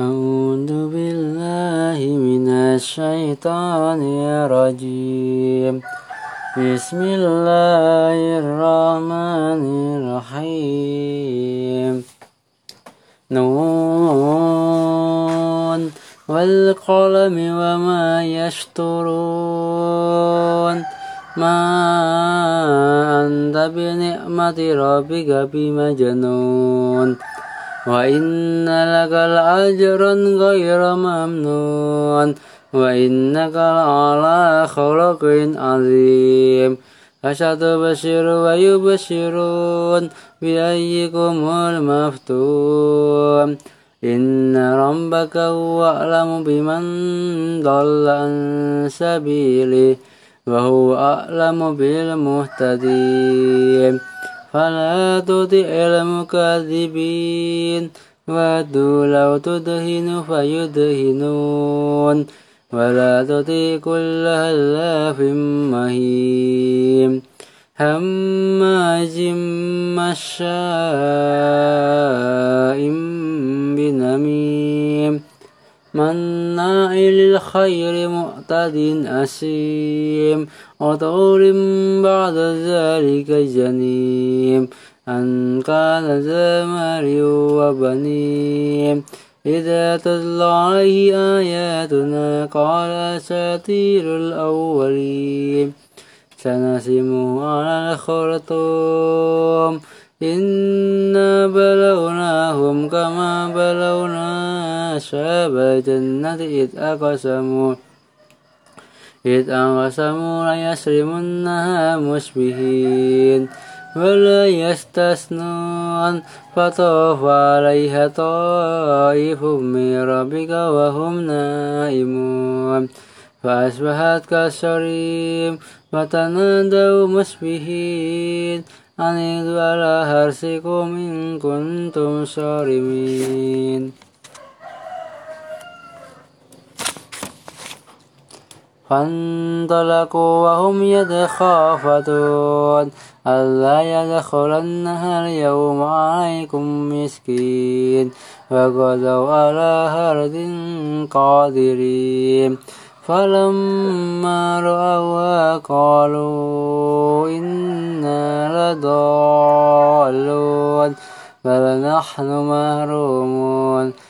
أعوذ بالله من الشيطان الرجيم. بسم الله الرحمن الرحيم. نون. والقلم وما يشطرون ما أنت بنعمة ربك بمجنون. وإن لك لأجرا غير ممنون وإنك لعلى خلق عظيم فستبشر ويبشرون بأيكم المفتون إن ربك هو أعلم بمن ضل عن سبيله وهو أعلم بالمهتدين فلا تطع المكذبين ودوا لو تدهن فيدهنون ولا تطع كل هلاف مهيم هماز مشاء بنميم مناع للخير معتد أسيم وطول بعد ذلك جنيم. أن كان ذا مال إذا تتلى عليه آياتنا قال أساطير الأولين. سنسمه على الخرطوم. إنا بلونا أصحاب الجنة إذ أقسموا إذ أقسموا ليسرمنها مسبحين ولا يستثنون فطاف عليها طائف من ربك وهم نائمون فأصبحت كالصريم فتنادوا مسبحين أنيدوا على حرثكم إن كنتم صارمين فانطلقوا وهم يتخافتون. ألا يدخلنها اليوم عليكم مسكين. فغدوا على هرد قادرين. فلما رأوها قالوا إنا لضالون. بل نحن محرومون.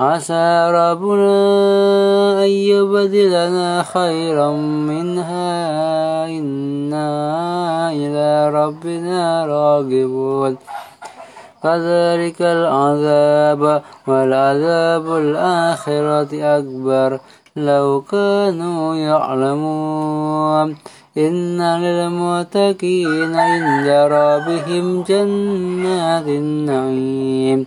عسى ربنا أن يبدلنا خيرا منها. إنا إلى ربنا راغبون. كذلك العذاب والعذاب الآخرة أكبر. لو كانوا يعلمون. إن للمتقين عند ربهم جنات النعيم.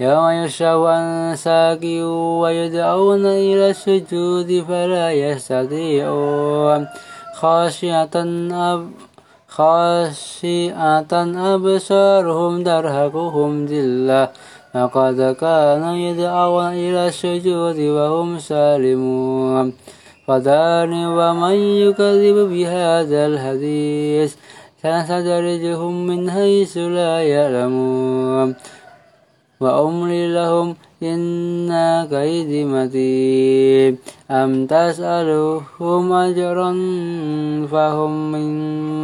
يوم يشاء عن ويدعون إلى السجود فلا يستطيعون. خاشعة أب خاشعة أبصارهم ترهقهم ذلة. فقد كانوا يدعون إلى السجود وهم سالمون. فذرني ومن يكذب بهذا الحديث؟ سنستدرجهم من حيث لا يعلمون. وأملي لهم إن كيدي متين. أم تسألهم أجرا فهم من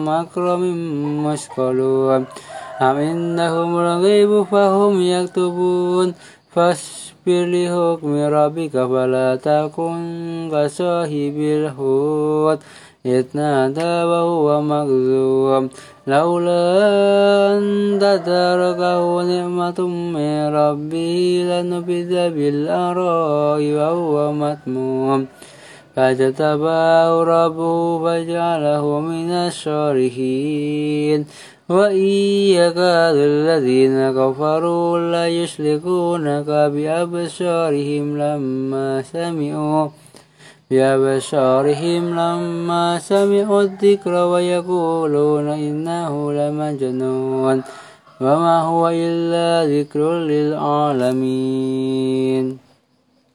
مكرم مثقلون أم إنهم الغيب فهم يكتبون. فاصبر لحكم ربك فلا تكن كصاحب الحوت. إذ نادى وهو مكذوب لولا أن تدركه نعمة من ربه لنبذ بالأراء وهو مذموم فاجتباه ربه فجعله من الصالحين وإن يكاد الذين كفروا لا يشركونك بأبصارهم لما سمعوا بأبصارهم لما سمعوا الذكر ويقولون إنه لمجنون وما هو إلا ذكر للعالمين.